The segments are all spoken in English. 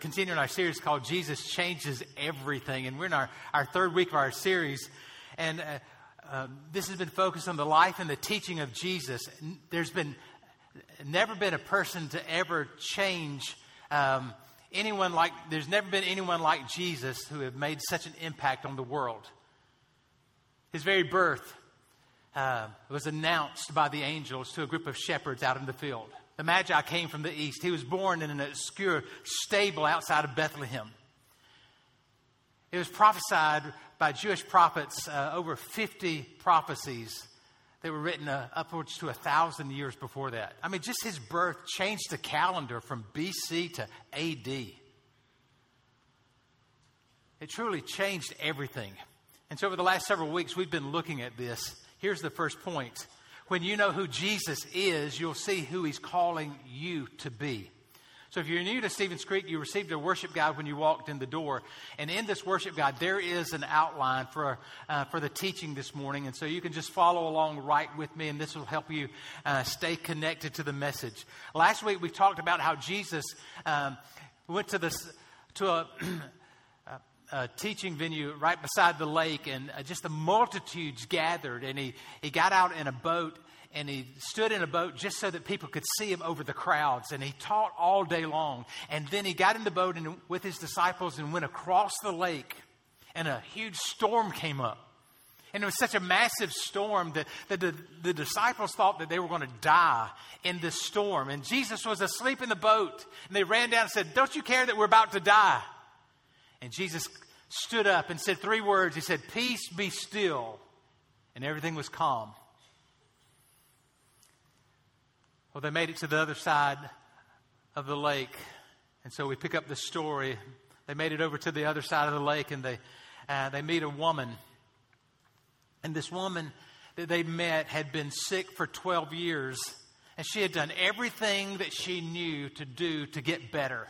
Continuing our series called Jesus Changes Everything, and we're in our, our third week of our series. And uh, uh, this has been focused on the life and the teaching of Jesus. There's been never been a person to ever change um, anyone like, there's never been anyone like Jesus who have made such an impact on the world. His very birth uh, was announced by the angels to a group of shepherds out in the field. The Magi came from the east. He was born in an obscure stable outside of Bethlehem. It was prophesied by Jewish prophets, uh, over 50 prophecies that were written uh, upwards to a thousand years before that. I mean, just his birth changed the calendar from BC to AD. It truly changed everything. And so, over the last several weeks, we've been looking at this. Here's the first point when you know who Jesus is, you'll see who he's calling you to be. So if you're new to Stevens Creek, you received a worship guide when you walked in the door. And in this worship guide, there is an outline for, uh, for the teaching this morning. And so you can just follow along right with me, and this will help you uh, stay connected to the message. Last week, we talked about how Jesus um, went to, this, to a, a teaching venue right beside the lake, and uh, just the multitudes gathered. And he, he got out in a boat and he stood in a boat just so that people could see him over the crowds. And he taught all day long. And then he got in the boat and, with his disciples and went across the lake, and a huge storm came up. And it was such a massive storm that, that the, the disciples thought that they were going to die in this storm. And Jesus was asleep in the boat. And they ran down and said, Don't you care that we're about to die? And Jesus stood up and said three words. He said, Peace be still. And everything was calm. Well, they made it to the other side of the lake. And so we pick up the story. They made it over to the other side of the lake and they, uh, they meet a woman. And this woman that they met had been sick for 12 years. And she had done everything that she knew to do to get better.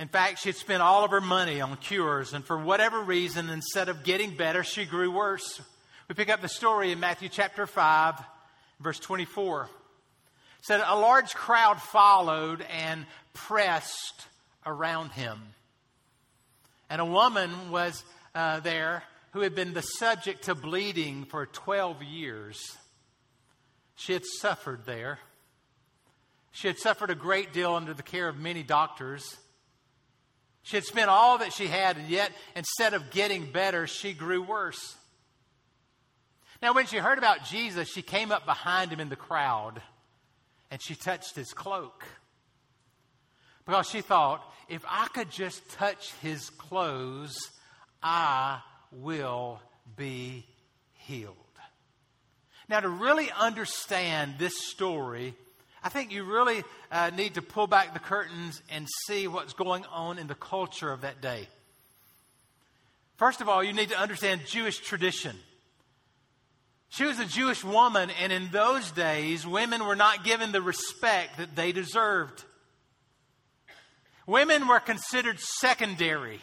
In fact, she had spent all of her money on cures, and for whatever reason, instead of getting better, she grew worse. We pick up the story in Matthew chapter 5, verse 24. It said, A large crowd followed and pressed around him. And a woman was uh, there who had been the subject to bleeding for 12 years. She had suffered there. She had suffered a great deal under the care of many doctors. She had spent all that she had, and yet instead of getting better, she grew worse. Now, when she heard about Jesus, she came up behind him in the crowd and she touched his cloak. Because she thought, if I could just touch his clothes, I will be healed. Now, to really understand this story, I think you really uh, need to pull back the curtains and see what's going on in the culture of that day. First of all, you need to understand Jewish tradition. She was a Jewish woman, and in those days, women were not given the respect that they deserved. Women were considered secondary.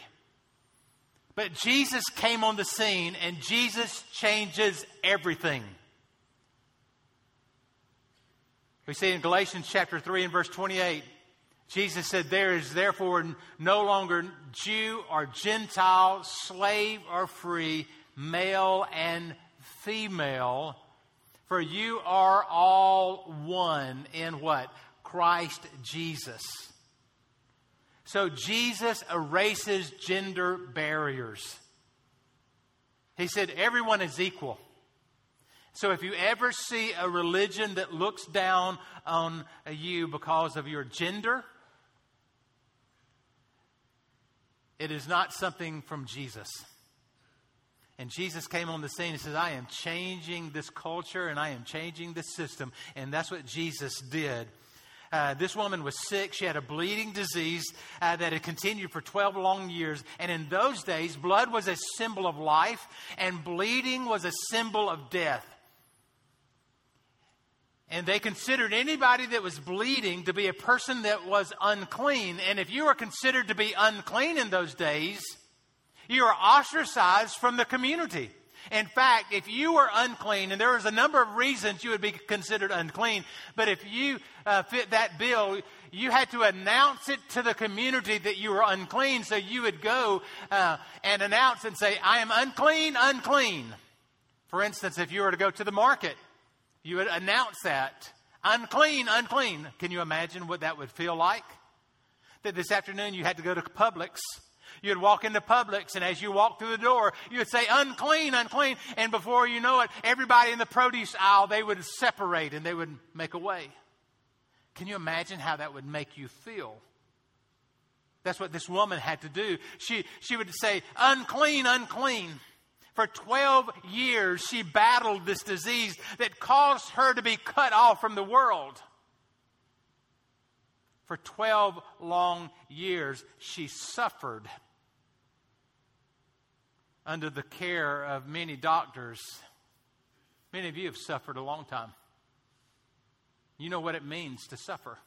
But Jesus came on the scene, and Jesus changes everything. We see in Galatians chapter 3 and verse 28, Jesus said, There is therefore no longer Jew or Gentile, slave or free, male and female, for you are all one in what? Christ Jesus. So Jesus erases gender barriers. He said, Everyone is equal. So if you ever see a religion that looks down on you because of your gender, it is not something from Jesus. And Jesus came on the scene and says, I am changing this culture and I am changing this system. And that's what Jesus did. Uh, this woman was sick. She had a bleeding disease uh, that had continued for 12 long years. And in those days, blood was a symbol of life, and bleeding was a symbol of death. And they considered anybody that was bleeding to be a person that was unclean. And if you were considered to be unclean in those days, you were ostracized from the community. In fact, if you were unclean, and there was a number of reasons you would be considered unclean, but if you uh, fit that bill, you had to announce it to the community that you were unclean. So you would go uh, and announce and say, I am unclean, unclean. For instance, if you were to go to the market, you would announce that unclean, unclean. Can you imagine what that would feel like? That this afternoon you had to go to Publix You'd walk into Publix, and as you walk through the door, you would say, unclean, unclean. And before you know it, everybody in the produce aisle, they would separate and they would make a way. Can you imagine how that would make you feel? That's what this woman had to do. She, she would say, unclean, unclean. For 12 years, she battled this disease that caused her to be cut off from the world. For 12 long years, she suffered under the care of many doctors. Many of you have suffered a long time. You know what it means to suffer.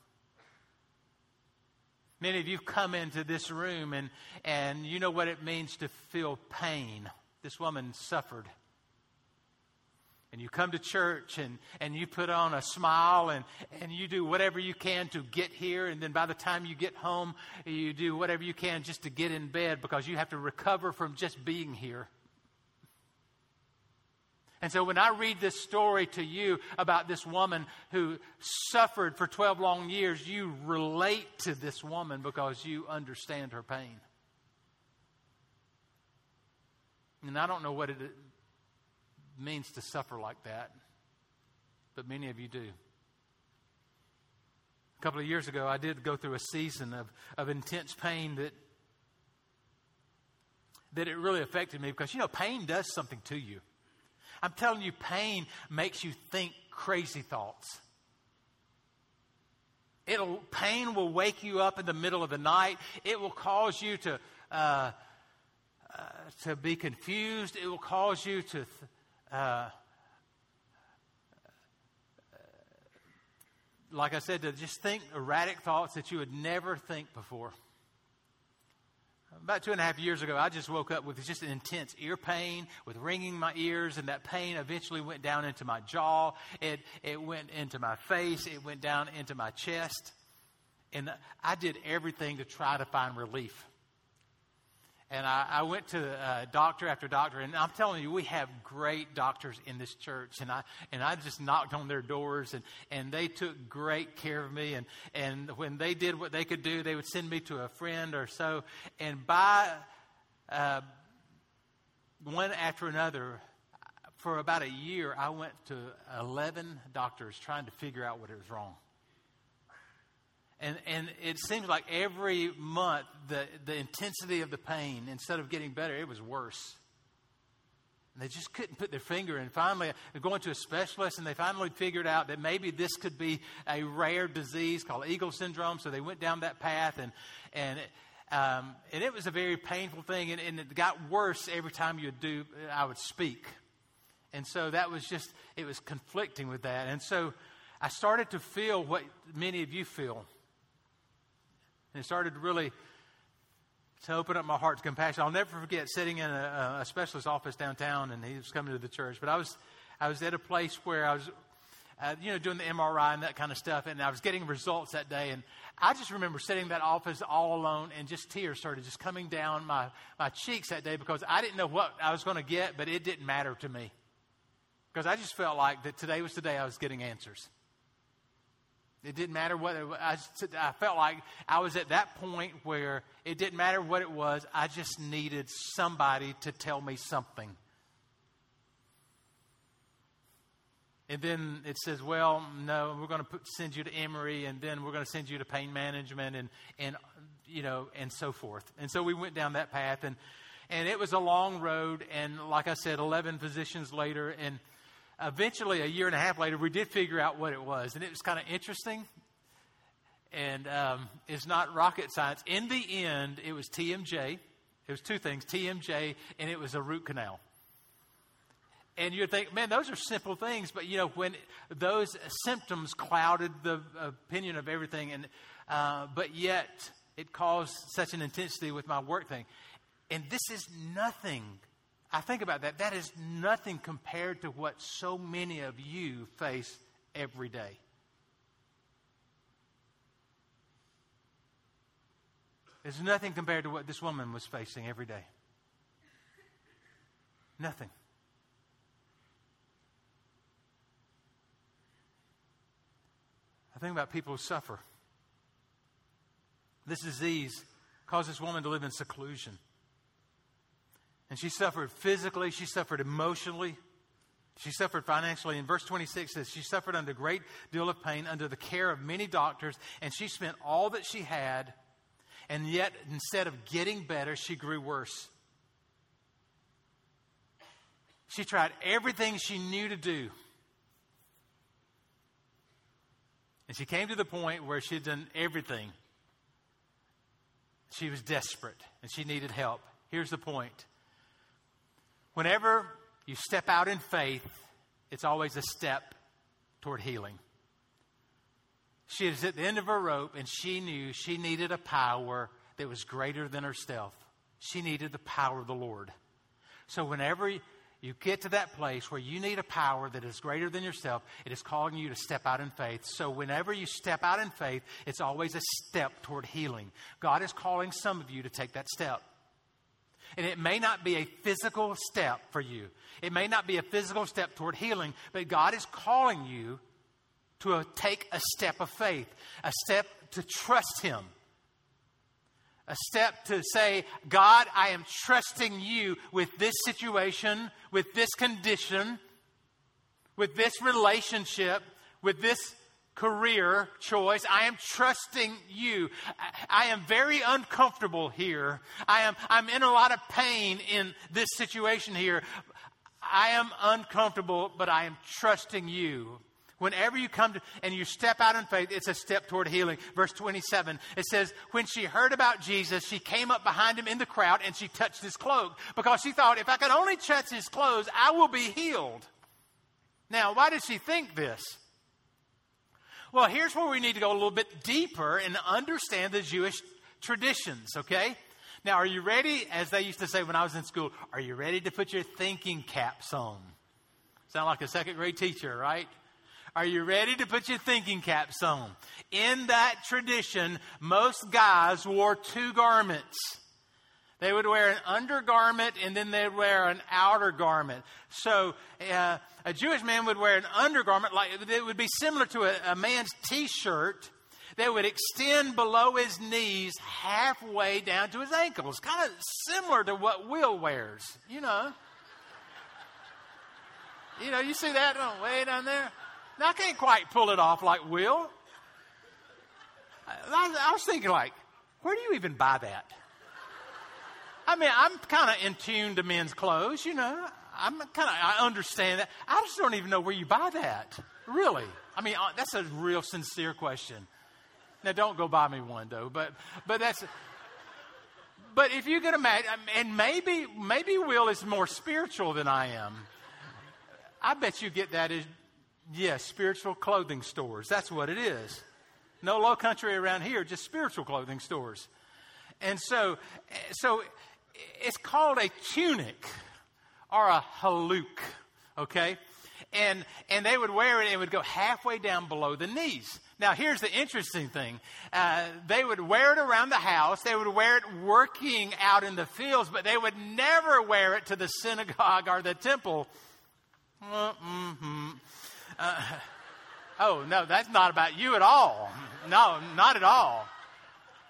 Many of you come into this room and, and you know what it means to feel pain. This woman suffered and you come to church and, and you put on a smile and, and you do whatever you can to get here. And then by the time you get home, you do whatever you can just to get in bed because you have to recover from just being here. And so when I read this story to you about this woman who suffered for 12 long years, you relate to this woman because you understand her pain. And I don't know what it means to suffer like that, but many of you do. A couple of years ago, I did go through a season of, of intense pain that that it really affected me because you know pain does something to you. I'm telling you, pain makes you think crazy thoughts. It'll pain will wake you up in the middle of the night. It will cause you to uh, uh, to be confused. It will cause you to th- uh, like I said, to just think erratic thoughts that you would never think before. About two and a half years ago, I just woke up with just an intense ear pain, with ringing my ears, and that pain eventually went down into my jaw. It, it went into my face. It went down into my chest. And I did everything to try to find relief. And I, I went to uh, doctor after doctor, and I'm telling you, we have great doctors in this church. And I and I just knocked on their doors, and, and they took great care of me. And and when they did what they could do, they would send me to a friend or so. And by uh, one after another, for about a year, I went to 11 doctors trying to figure out what was wrong. And, and it seems like every month, the, the intensity of the pain, instead of getting better, it was worse. And they just couldn't put their finger in. Finally, they're going to a specialist, and they finally figured out that maybe this could be a rare disease called Eagle syndrome. So they went down that path, and, and, it, um, and it was a very painful thing. And, and it got worse every time you do, I would speak. And so that was just, it was conflicting with that. And so I started to feel what many of you feel and it started really to open up my heart to compassion. I'll never forget sitting in a, a specialist office downtown, and he was coming to the church. But I was, I was at a place where I was, uh, you know, doing the MRI and that kind of stuff, and I was getting results that day. And I just remember sitting in that office all alone, and just tears started just coming down my, my cheeks that day because I didn't know what I was going to get, but it didn't matter to me. Because I just felt like that today was the day I was getting answers. It didn't matter what it. I, I felt like I was at that point where it didn't matter what it was. I just needed somebody to tell me something. And then it says, well, no, we're going to put, send you to Emory, and then we're going to send you to pain management, and, and, you know, and so forth. And so we went down that path, and, and it was a long road. And like I said, 11 physicians later, and eventually, a year and a half later, we did figure out what it was. And it was kind of interesting. and um, it's not rocket science. In the end, it was TMJ. It was two things TMJ, and it was a root canal. And you'd think, man, those are simple things, but you know, when those symptoms clouded the opinion of everything, and uh, but yet it caused such an intensity with my work thing. And this is nothing. I think about that. That is nothing compared to what so many of you face every day. It's nothing compared to what this woman was facing every day. Nothing. I think about people who suffer. This disease caused this woman to live in seclusion. And she suffered physically, she suffered emotionally, she suffered financially. In verse 26 says, She suffered under great deal of pain under the care of many doctors, and she spent all that she had, and yet instead of getting better, she grew worse. She tried everything she knew to do. And she came to the point where she had done everything. She was desperate and she needed help. Here's the point whenever you step out in faith, it's always a step toward healing. She was at the end of her rope and she knew she needed a power that was greater than herself. She needed the power of the Lord. So, whenever you get to that place where you need a power that is greater than yourself, it is calling you to step out in faith. So, whenever you step out in faith, it's always a step toward healing. God is calling some of you to take that step. And it may not be a physical step for you, it may not be a physical step toward healing, but God is calling you to a, take a step of faith, a step to trust Him a step to say, God, I am trusting you with this situation, with this condition, with this relationship, with this career choice. I am trusting you. I, am very uncomfortable here. I am I'm in a lot of pain in this situation here. I am uncomfortable, but I am trusting you. Whenever you come to, and you step out in faith, it's a step toward healing. Verse 27, it says, When she heard about Jesus, she came up behind him in the crowd and she touched his cloak because she thought, if I could only touch his clothes, I will be healed. Now, why did she think this? Well, here's where we need to go a little bit deeper and understand the Jewish traditions, okay? Now, are you ready? As they used to say when I was in school, are you ready to put your thinking caps on? Sound like a second grade teacher, right? Are you ready to put your thinking caps on? In that tradition, most guys wore two garments. They would wear an undergarment and then they'd wear an outer garment. So uh, a Jewish man would wear an undergarment, like it would be similar to a, a man's t-shirt that would extend below his knees halfway down to his ankles, kind of similar to what Will wears. You know. You know, you see that oh, way down there? Now, I can't quite pull it off like Will. I, I was thinking, like, where do you even buy that? I mean, I'm kind of in tune to men's clothes, you know. I'm kind of, I understand that. I just don't even know where you buy that. Really. I mean, uh, that's a real sincere question. Now, don't go buy me one, though, but, but that's, but if you can imagine, and maybe, maybe Will is more spiritual than I am. I bet you get that as Yes, spiritual clothing stores. That's what it is. No low country around here, just spiritual clothing stores. And so, so it's called a tunic or a haluk, okay? And, and they would wear it and it would go halfway down below the knees. Now, here's the interesting thing. Uh, they would wear it around the house. They would wear it working out in the fields, but they would never wear it to the synagogue or the temple. Uh, mm-hmm. Uh, oh, no, that's not about you at all. No, not at all.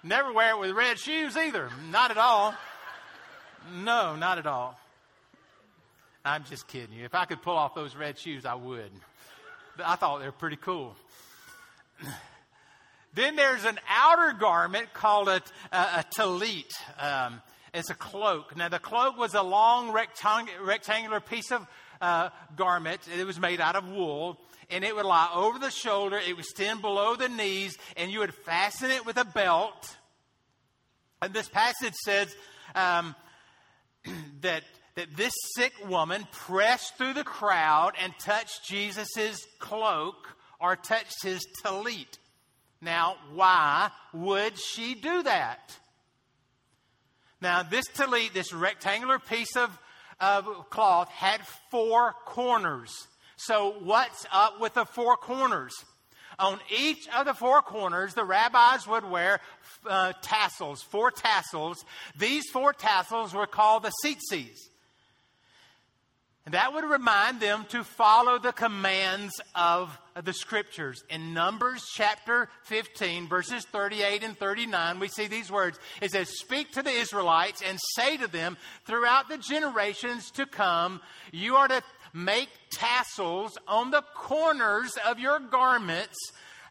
Never wear it with red shoes either. Not at all. No, not at all. I'm just kidding you. If I could pull off those red shoes, I would. But I thought they were pretty cool. then there's an outer garment called a, a, a talit. Um, it's a cloak. Now, the cloak was a long rectang- rectangular piece of uh, garment. It was made out of wool, and it would lie over the shoulder. It would extend below the knees, and you would fasten it with a belt. And this passage says um, that that this sick woman pressed through the crowd and touched Jesus' cloak or touched his talit. Now, why would she do that? Now, this talit, this rectangular piece of, of cloth, had four corners. So, what's up with the four corners? On each of the four corners, the rabbis would wear uh, tassels, four tassels. These four tassels were called the tzitzis. And that would remind them to follow the commands of the scriptures. In Numbers chapter 15, verses 38 and 39, we see these words. It says, Speak to the Israelites and say to them, throughout the generations to come, you are to make tassels on the corners of your garments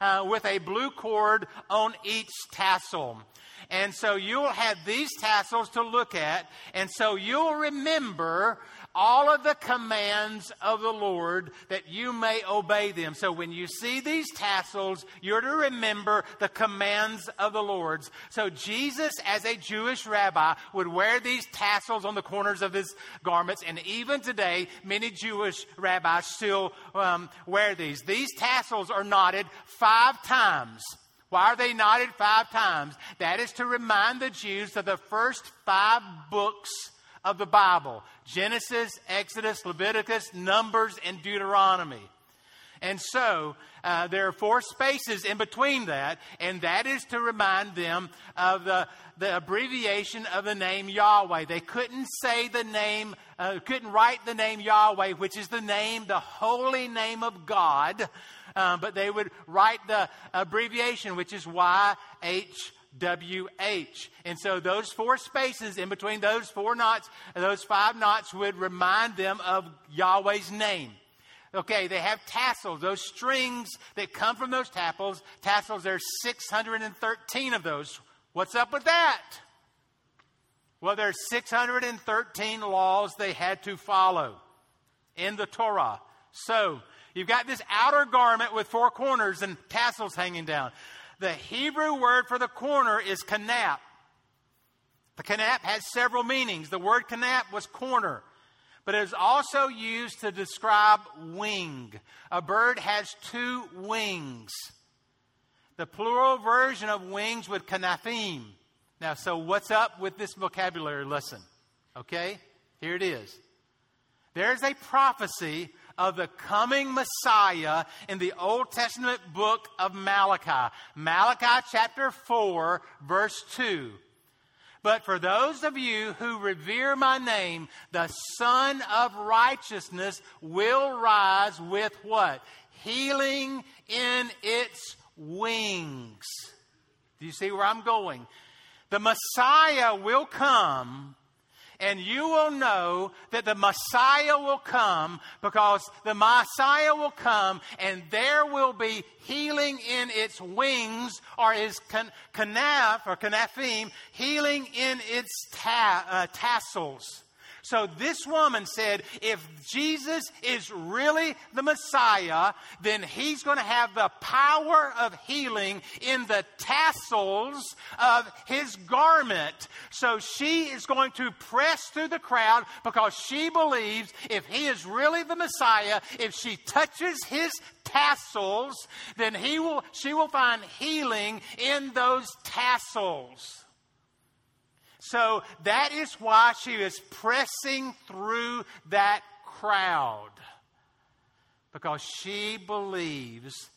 uh, with a blue cord on each tassel. And so you'll have these tassels to look at, and so you'll remember all of the commands of the Lord that you may obey them. So when you see these tassels, you're to remember the commands of the Lord's. So Jesus, as a Jewish rabbi, would wear these tassels on the corners of his garments. And even today, many Jewish rabbis still um, wear these. These tassels are knotted five times. Why are they knotted five times? That is to remind the Jews of the first five books of the Bible Genesis, Exodus, Leviticus, Numbers, and Deuteronomy. And so uh, there are four spaces in between that, and that is to remind them of the, the abbreviation of the name Yahweh. They couldn't say the name, uh, couldn't write the name Yahweh, which is the name, the holy name of God, uh, but they would write the abbreviation, which is YH. WH. And so those four spaces in between those four knots, those five knots would remind them of Yahweh's name. Okay, they have tassels, those strings that come from those tassels. Tassels, there's 613 of those. What's up with that? Well, there's 613 laws they had to follow in the Torah. So, you've got this outer garment with four corners and tassels hanging down. The Hebrew word for the corner is kanap. The kanap has several meanings. The word kanap was corner, but it is also used to describe wing. A bird has two wings. The plural version of wings would kanafim. Now, so what's up with this vocabulary lesson? Okay, here it is. There's a prophecy of the coming Messiah in the Old Testament book of Malachi. Malachi chapter 4, verse 2. But for those of you who revere my name, the Sun of Righteousness will rise with what? Healing in its wings. Do you see where I'm going? The Messiah will come and you will know that the Messiah will come because the Messiah will come and there will be healing in its wings or its kanaf or kanafim, healing in its ta- uh, tassels. So this woman said, if Jesus is really the Messiah, then he's going to have the power of healing in the tassels of his garment. So she is going to press through the crowd because she believes if he is really the Messiah, if she touches his tassels, then he will, she will find healing in those tassels. So that is why she is pressing through that crowd. Because she believes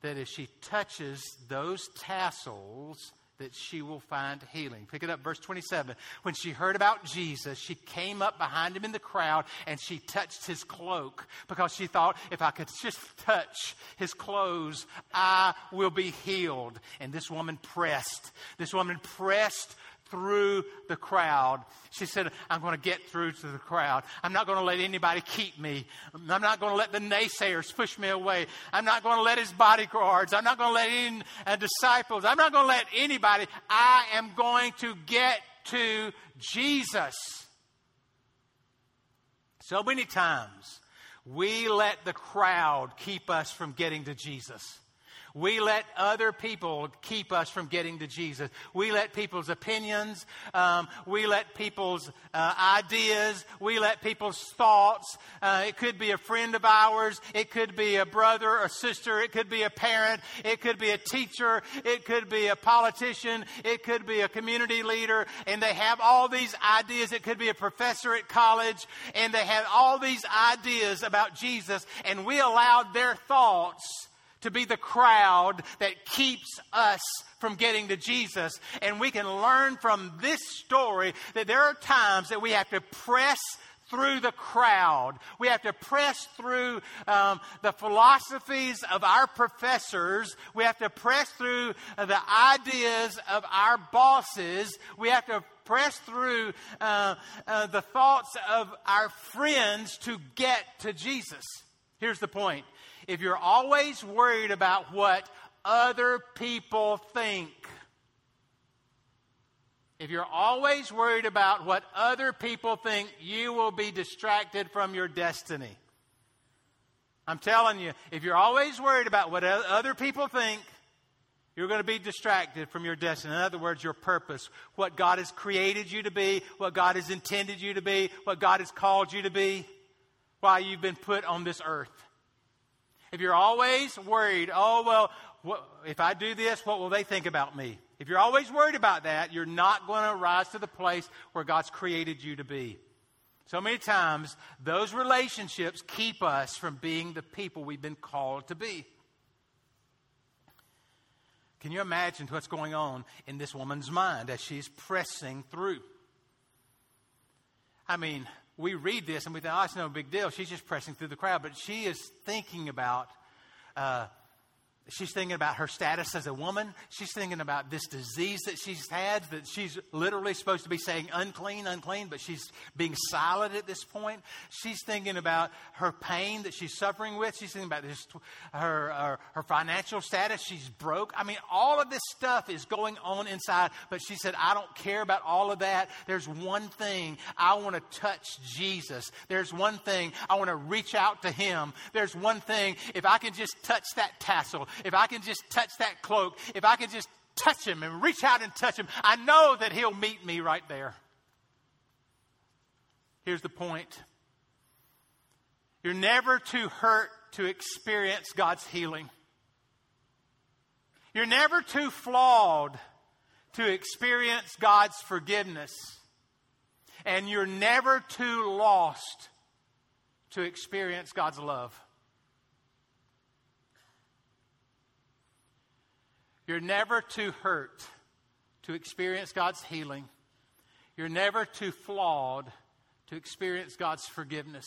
that if she touches those tassels, that she will find healing. Pick it up, verse 27. When she heard about Jesus, she came up behind him in the crowd and she touched his cloak because she thought, if I could just touch his clothes, I will be healed. And this woman pressed. This woman pressed through the crowd. She said, I'm going to get through to the crowd. I'm not going to let anybody keep me. I'm not going to let the naysayers push me away. I'm not going to let his bodyguards. I'm not going to let any uh, disciples. I'm not going to let anybody. I am going to get to Jesus. So many times We let the crowd keep us from getting to Jesus. We let other people keep us from getting to Jesus. We let people's opinions, um, we let people's uh, ideas, we let people's thoughts. Uh, it could be a friend of ours, it could be a brother or sister, it could be a parent, it could be a teacher, it could be a politician, it could be a community leader, and they have all these ideas. It could be a professor at college, and they have all these ideas about Jesus, and we allowed their thoughts to be the crowd that keeps us from getting to Jesus. And we can learn from this story that there are times that we have to press through the crowd. We have to press through um, the philosophies of our professors. We have to press through the ideas of our bosses. We have to press through uh, uh, the thoughts of our friends to get to Jesus. Here's the point if you're always worried about what other people think, if you're always worried about what other people think, you will be distracted from your destiny. I'm telling you, if you're always worried about what other people think, you're going to be distracted from your destiny. In other words, your purpose, what God has created you to be, what God has intended you to be, what God has called you to be, why you've been put on this earth. If you're always worried, oh, well, what, if I do this, what will they think about me? If you're always worried about that, you're not going to rise to the place where God's created you to be. So many times, those relationships keep us from being the people we've been called to be. Can you imagine what's going on in this woman's mind as she's pressing through? I mean, we read this and we think, oh, it's no big deal. She's just pressing through the crowd. But she is thinking about uh, She's thinking about her status as a woman. She's thinking about this disease that she's had, that she's literally supposed to be saying unclean, unclean, but she's being silent at this point. She's thinking about her pain that she's suffering with. She's thinking about this, her, her, her financial status. She's broke. I mean, all of this stuff is going on inside, but she said, I don't care about all of that. There's one thing. I want to touch Jesus. There's one thing. I want to reach out to him. There's one thing. If I can just touch that tassel, if I can just touch that cloak, if I can just touch him and reach out and touch him, I know that he'll meet me right there. Here's the point you're never too hurt to experience God's healing. You're never too flawed to experience God's forgiveness. And you're never too lost to experience God's love. You're never too hurt to experience God's healing. You're never too flawed to experience God's forgiveness.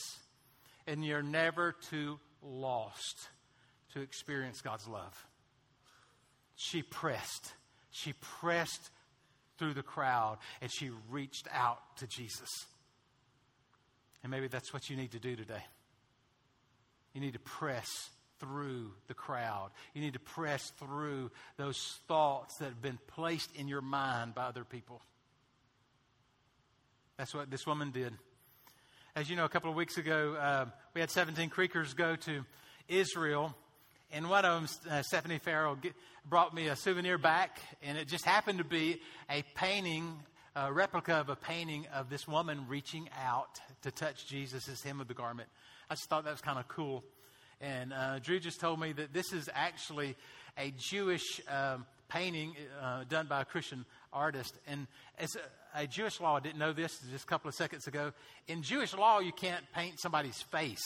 And you're never too lost to experience God's love. She pressed. She pressed through the crowd and she reached out to Jesus. And maybe that's what you need to do today. You need to press through the crowd. You need to press through those thoughts that have been placed in your mind by other people. That's what this woman did. As you know, a couple of weeks ago, uh, we had 17 Creekers go to Israel, and one of them, uh, Stephanie Farrell, get, brought me a souvenir back, and it just happened to be a painting, a replica of a painting of this woman reaching out to touch Jesus' hem of the garment. I just thought that was kind of cool. And uh, Drew just told me that this is actually a Jewish um, painting uh, done by a Christian artist. And as a, a, Jewish law, I didn't know this just a couple of seconds ago. In Jewish law, you can't paint somebody's face.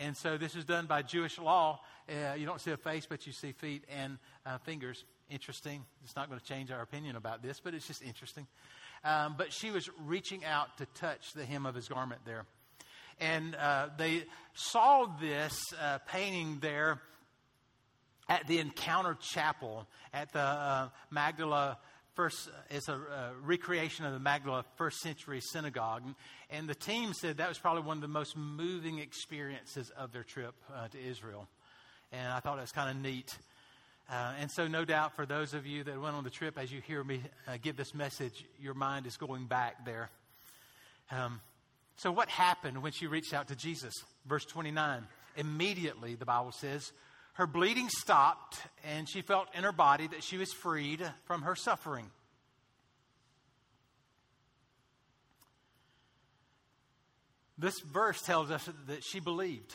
And so this is done by Jewish law. Uh, you don't see a face, but you see feet and uh, fingers. Interesting. It's not going to change our opinion about this, but it's just interesting. Um, but she was reaching out to touch the hem of his garment there. And uh, they saw this uh, painting there at the Encounter Chapel at the uh, Magdala first it's a uh, recreation of the Magdala first century synagogue. And the team said that was probably one of the most moving experiences of their trip uh, to Israel. And I thought it was kind of neat. Uh, and so, no doubt, for those of you that went on the trip, as you hear me uh, give this message, your mind is going back there. Um, So, what happened when she reached out to Jesus? Verse 29. Immediately, the Bible says, her bleeding stopped, and she felt in her body that she was freed from her suffering. This verse tells us that she believed.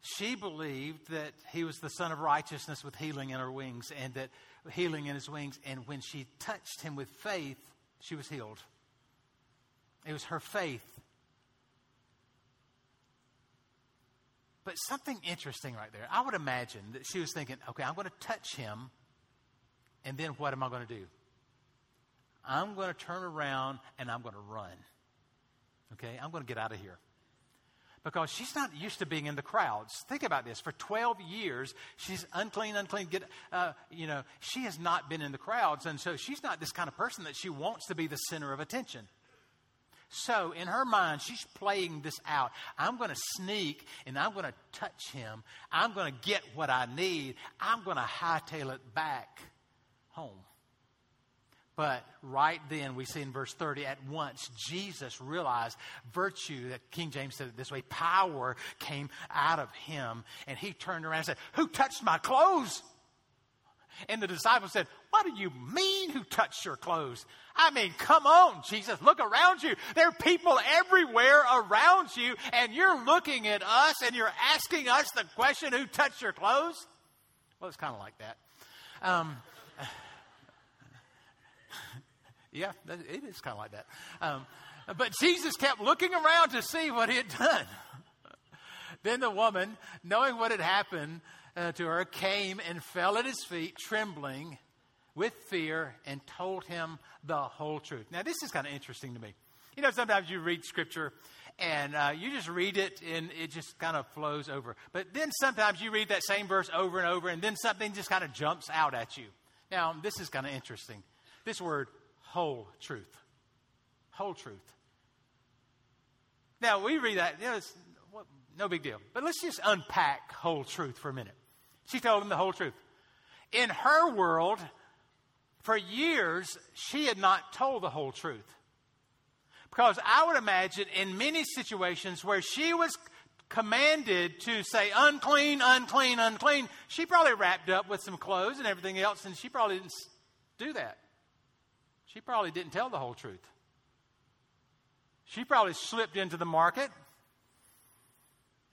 She believed that he was the Son of Righteousness with healing in her wings, and that healing in his wings. And when she touched him with faith, she was healed. It was her faith. But something interesting right there. I would imagine that she was thinking, okay, I'm going to touch him, and then what am I going to do? I'm going to turn around and I'm going to run. Okay, I'm going to get out of here. Because she's not used to being in the crowds. Think about this. For 12 years, she's unclean, unclean. Get, uh, you know, she has not been in the crowds. And so she's not this kind of person that she wants to be the center of attention. So in her mind, she's playing this out. I'm going to sneak and I'm going to touch him. I'm going to get what I need. I'm going to hightail it back home. But right then, we see in verse 30, at once Jesus realized virtue, that King James said it this way power came out of him. And he turned around and said, Who touched my clothes? And the disciples said, What do you mean, who touched your clothes? I mean, come on, Jesus, look around you. There are people everywhere around you, and you're looking at us and you're asking us the question, Who touched your clothes? Well, it's kind of like that. Um, yeah, it is kind of like that. Um, but Jesus kept looking around to see what he had done. then the woman, knowing what had happened uh, to her, came and fell at his feet, trembling with fear, and told him the whole truth. Now, this is kind of interesting to me. You know, sometimes you read scripture and uh, you just read it and it just kind of flows over. But then sometimes you read that same verse over and over, and then something just kind of jumps out at you. Now, this is kind of interesting. This word, whole truth. Whole truth. Now, we read that, you know, no big deal. But let's just unpack whole truth for a minute. She told him the whole truth. In her world, for years, she had not told the whole truth. Because I would imagine in many situations where she was commanded to say unclean, unclean, unclean, she probably wrapped up with some clothes and everything else, and she probably didn't do that. She probably didn't tell the whole truth. She probably slipped into the market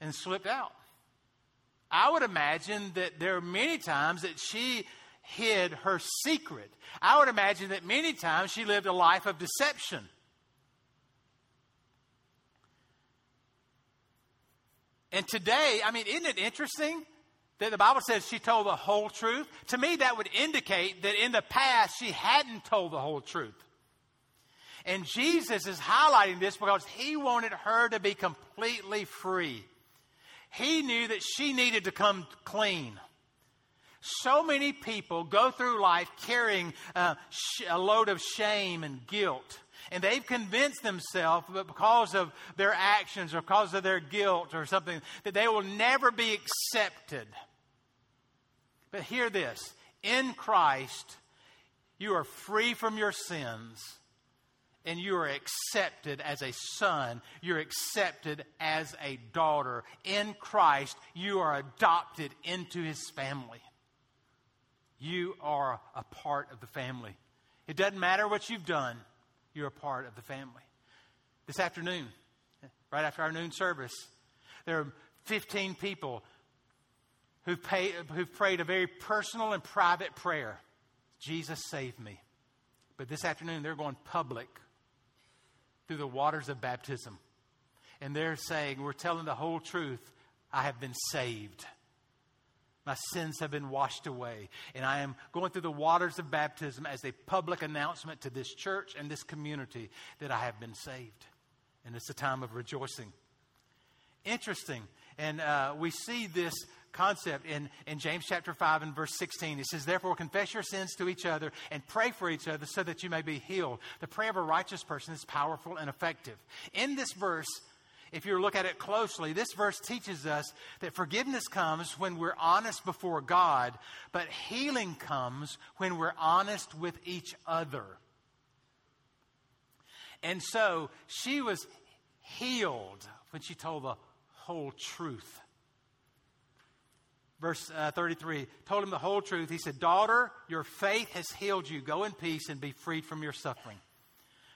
and slipped out. I would imagine that there are many times that she hid her secret. I would imagine that many times she lived a life of deception. And today, I mean, isn't it interesting that the Bible says she told the whole truth? To me, that would indicate that in the past she hadn't told the whole truth. And Jesus is highlighting this because he wanted her to be completely free. He knew that she needed to come clean. So many people go through life carrying uh, a load of shame and guilt. And they've convinced themselves that because of their actions or because of their guilt or something, that they will never be accepted. But hear this in Christ, you are free from your sins and you are accepted as a son. You're accepted as a daughter. In Christ, you are adopted into his family. You are a part of the family. It doesn't matter what you've done, you're a part of the family. This afternoon, right after our noon service, there are 15 people who've, who've prayed a very personal and private prayer Jesus, save me. But this afternoon, they're going public through the waters of baptism. And they're saying, We're telling the whole truth. I have been saved. My sins have been washed away. And I am going through the waters of baptism as a public announcement to this church and this community that I have been saved. And it's a time of rejoicing. Interesting. And uh, we see this concept in, in James chapter 5 and verse 16. It says, Therefore, confess your sins to each other and pray for each other so that you may be healed. The prayer of a righteous person is powerful and effective. In this verse, if you look at it closely, this verse teaches us that forgiveness comes when we're honest before God, but healing comes when we're honest with each other. And so she was healed when she told the whole truth. Verse uh, 33 told him the whole truth. He said, Daughter, your faith has healed you. Go in peace and be freed from your suffering.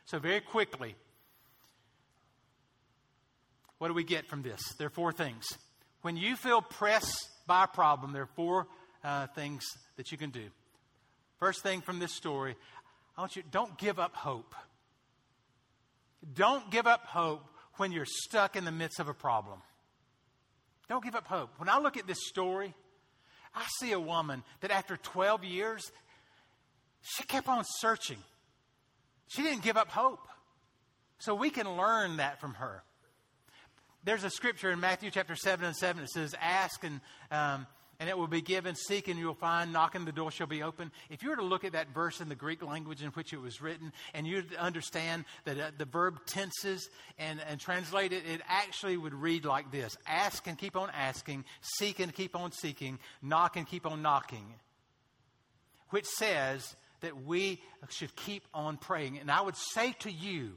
So, very quickly, what do we get from this? There are four things. When you feel pressed by a problem, there are four uh, things that you can do. First thing from this story, I want you don't give up hope. Don't give up hope when you're stuck in the midst of a problem. Don't give up hope. When I look at this story, I see a woman that after 12 years, she kept on searching. She didn't give up hope. So we can learn that from her. There's a scripture in Matthew chapter 7 and 7 that says, Ask and um, and it will be given. Seek and you'll find. Knock and the door shall be open. If you were to look at that verse in the Greek language in which it was written, and you understand that uh, the verb tenses and, and translate it, it actually would read like this Ask and keep on asking, seek and keep on seeking, knock and keep on knocking. Which says that we should keep on praying. And I would say to you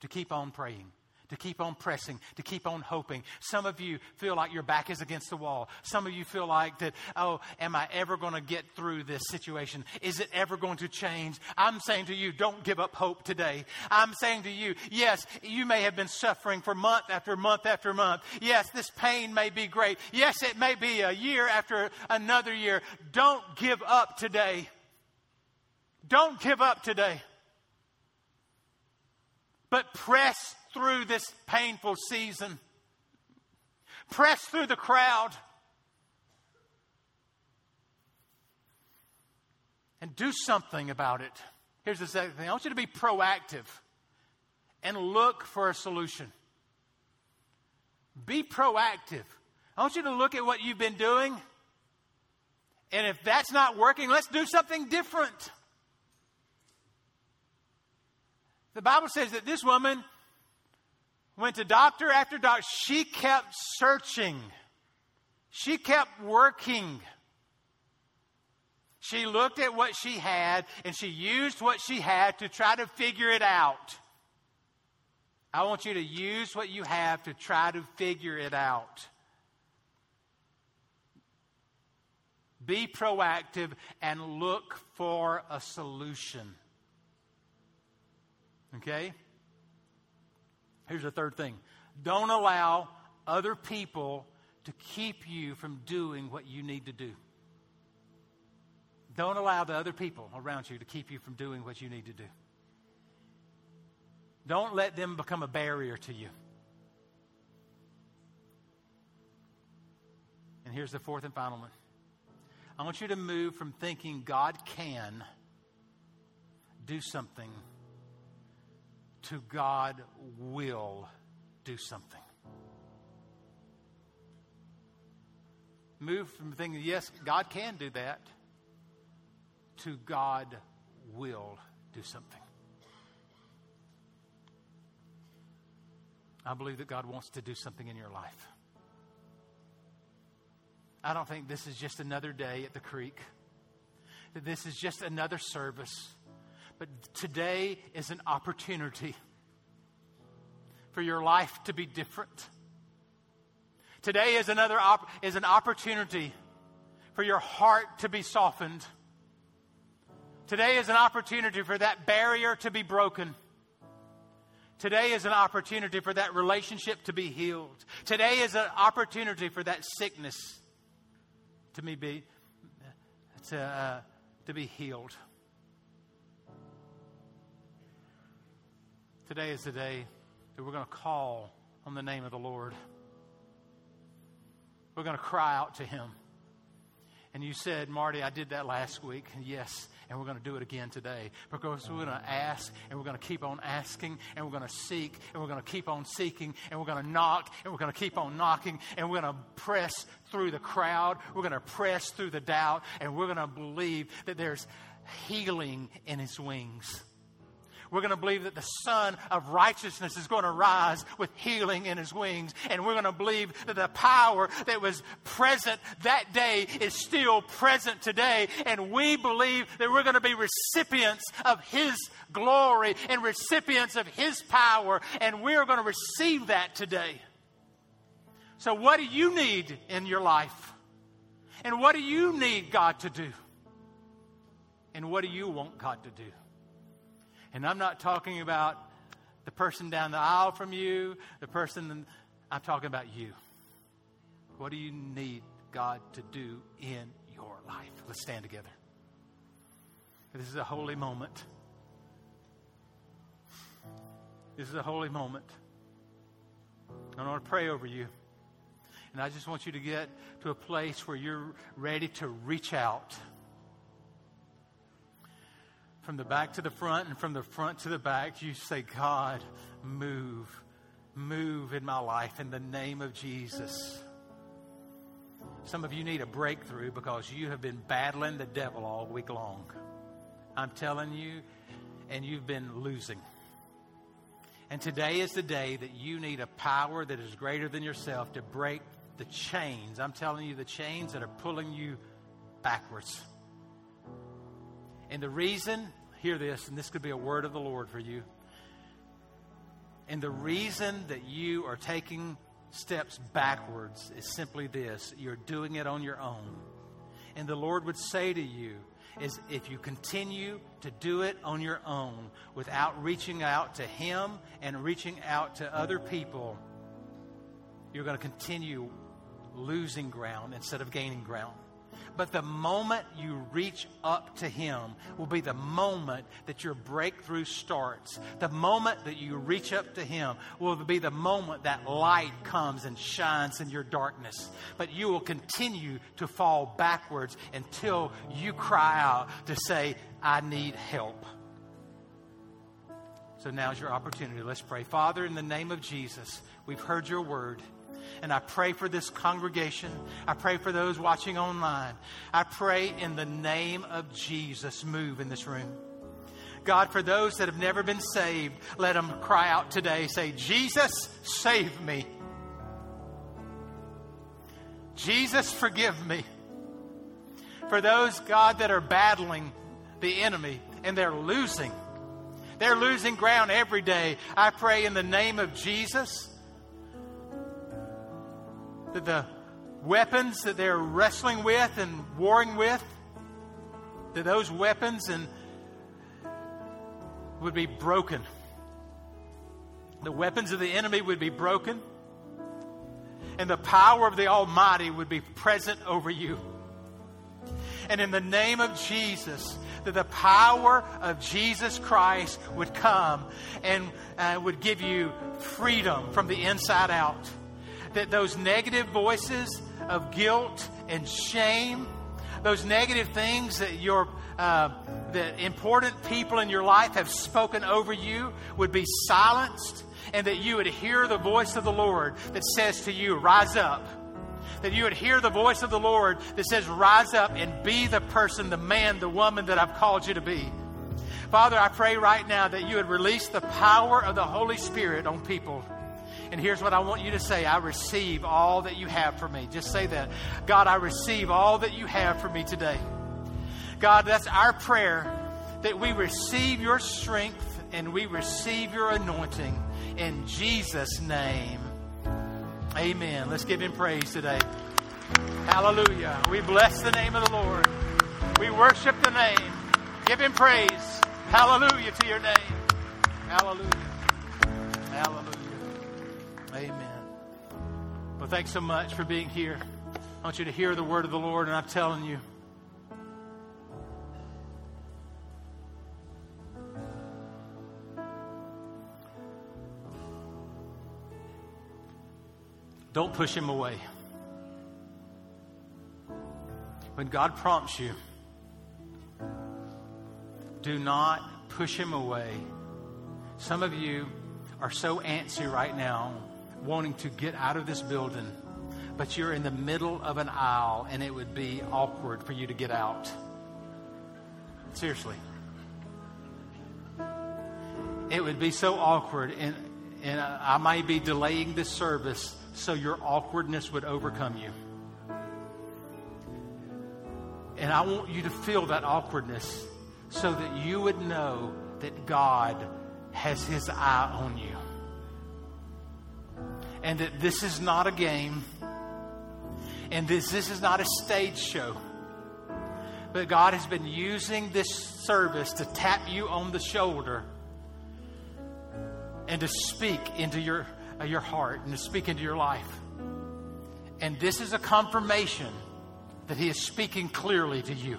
to keep on praying to keep on pressing, to keep on hoping. Some of you feel like your back is against the wall. Some of you feel like that, oh, am I ever going to get through this situation? Is it ever going to change? I'm saying to you, don't give up hope today. I'm saying to you, yes, you may have been suffering for month after month after month. Yes, this pain may be great. Yes, it may be a year after another year. Don't give up today. Don't give up today. But press through this painful season. Press through the crowd. And do something about it. Here's the second thing I want you to be proactive and look for a solution. Be proactive. I want you to look at what you've been doing. And if that's not working, let's do something different. The Bible says that this woman went to doctor after doctor. She kept searching. She kept working. She looked at what she had and she used what she had to try to figure it out. I want you to use what you have to try to figure it out. Be proactive and look for a solution. Okay? Here's the third thing don't allow other people to keep you from doing what you need to do. Don't allow the other people around you to keep you from doing what you need to do. Don't let them become a barrier to you. And here's the fourth and final one. I want you to move from thinking God can do something to God will do something. Move from thinking, yes, God can do that, to God will do something. I believe that God wants to do something in your life. I don't think this is just another day at the creek, that this is just another service but today is an opportunity for your life to be different. Today is another op- is an opportunity for your heart to be softened. Today is an opportunity for that barrier to be broken. Today is an opportunity for that relationship to be healed. Today is an opportunity for that sickness to be to, uh, to be healed. Today is the day that we're going to call on the name of the Lord. We're going to cry out to Him. And you said, Marty, I did that last week. Yes, and we're going to do it again today because we're going to ask and we're going to keep on asking and we're going to seek and we're going to keep on seeking and we're going to knock and we're going to keep on knocking and we're going to press through the crowd. We're going to press through the doubt and we're going to believe that there's healing in His wings. We're going to believe that the Son of righteousness is going to rise with healing in his wings. And we're going to believe that the power that was present that day is still present today. And we believe that we're going to be recipients of his glory and recipients of his power. And we're going to receive that today. So, what do you need in your life? And what do you need God to do? And what do you want God to do? And I'm not talking about the person down the aisle from you, the person, I'm talking about you. What do you need God to do in your life? Let's stand together. This is a holy moment. This is a holy moment. I want to pray over you. And I just want you to get to a place where you're ready to reach out from the back to the front and from the front to the back, you say, God, move, move in my life in the name of Jesus. Some of you need a breakthrough because you have been battling the devil all week long. I'm telling you, and you've been losing. And today is the day that you need a power that is greater than yourself to break the chains. I'm telling you, the chains that are pulling you backwards. And the reason, hear this, and this could be a word of the Lord for you. And the reason that you are taking steps backwards is simply this you're doing it on your own. And the Lord would say to you, is if you continue to do it on your own without reaching out to Him and reaching out to other people, you're going to continue losing ground instead of gaining ground. But the moment you reach up to Him will be the moment that your breakthrough starts. The moment that you reach up to Him will be the moment that light comes and shines in your darkness. But you will continue to fall backwards until you cry out to say, I need help. So now's your opportunity. Let's pray. Father, in the name of Jesus, we've heard your word. And I pray for this congregation. I pray for those watching online. I pray in the name of Jesus, move in this room. God, for those that have never been saved, let them cry out today. Say, Jesus, save me. Jesus, forgive me. For those, God, that are battling the enemy and they're losing, they're losing ground every day. I pray in the name of Jesus that the weapons that they're wrestling with and warring with, that those weapons and would be broken. The weapons of the enemy would be broken, and the power of the Almighty would be present over you. And in the name of Jesus, that the power of Jesus Christ would come and uh, would give you freedom from the inside out that those negative voices of guilt and shame, those negative things that your uh, that important people in your life have spoken over you would be silenced, and that you would hear the voice of the Lord that says to you, "Rise up." That you would hear the voice of the Lord that says, "Rise up and be the person, the man, the woman that I've called you to be." Father, I pray right now that you would release the power of the Holy Spirit on people and here's what I want you to say I receive all that you have for me. Just say that. God, I receive all that you have for me today. God, that's our prayer that we receive your strength and we receive your anointing in Jesus' name. Amen. Let's give him praise today. Hallelujah. We bless the name of the Lord. We worship the name. Give him praise. Hallelujah to your name. Hallelujah. Hallelujah. Amen. Well, thanks so much for being here. I want you to hear the word of the Lord, and I'm telling you. Don't push him away. When God prompts you, do not push him away. Some of you are so antsy right now wanting to get out of this building, but you're in the middle of an aisle and it would be awkward for you to get out. Seriously. it would be so awkward, and, and I may be delaying this service so your awkwardness would overcome you. And I want you to feel that awkwardness so that you would know that God has his eye on you. And that this is not a game. And this, this is not a stage show. But God has been using this service to tap you on the shoulder and to speak into your, uh, your heart and to speak into your life. And this is a confirmation that He is speaking clearly to you.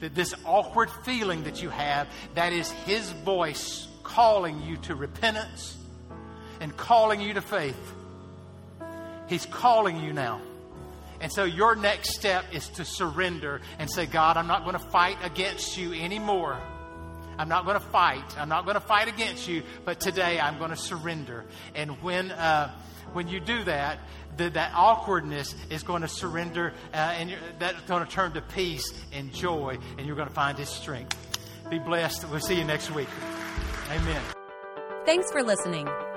That this awkward feeling that you have, that is His voice calling you to repentance and calling you to faith. He's calling you now. And so your next step is to surrender and say, God, I'm not going to fight against you anymore. I'm not going to fight. I'm not going to fight against you, but today I'm going to surrender. And when, uh, when you do that, the, that awkwardness is going to surrender, uh, and that's going to turn to peace and joy, and you're going to find His strength. Be blessed. We'll see you next week. Amen. Thanks for listening.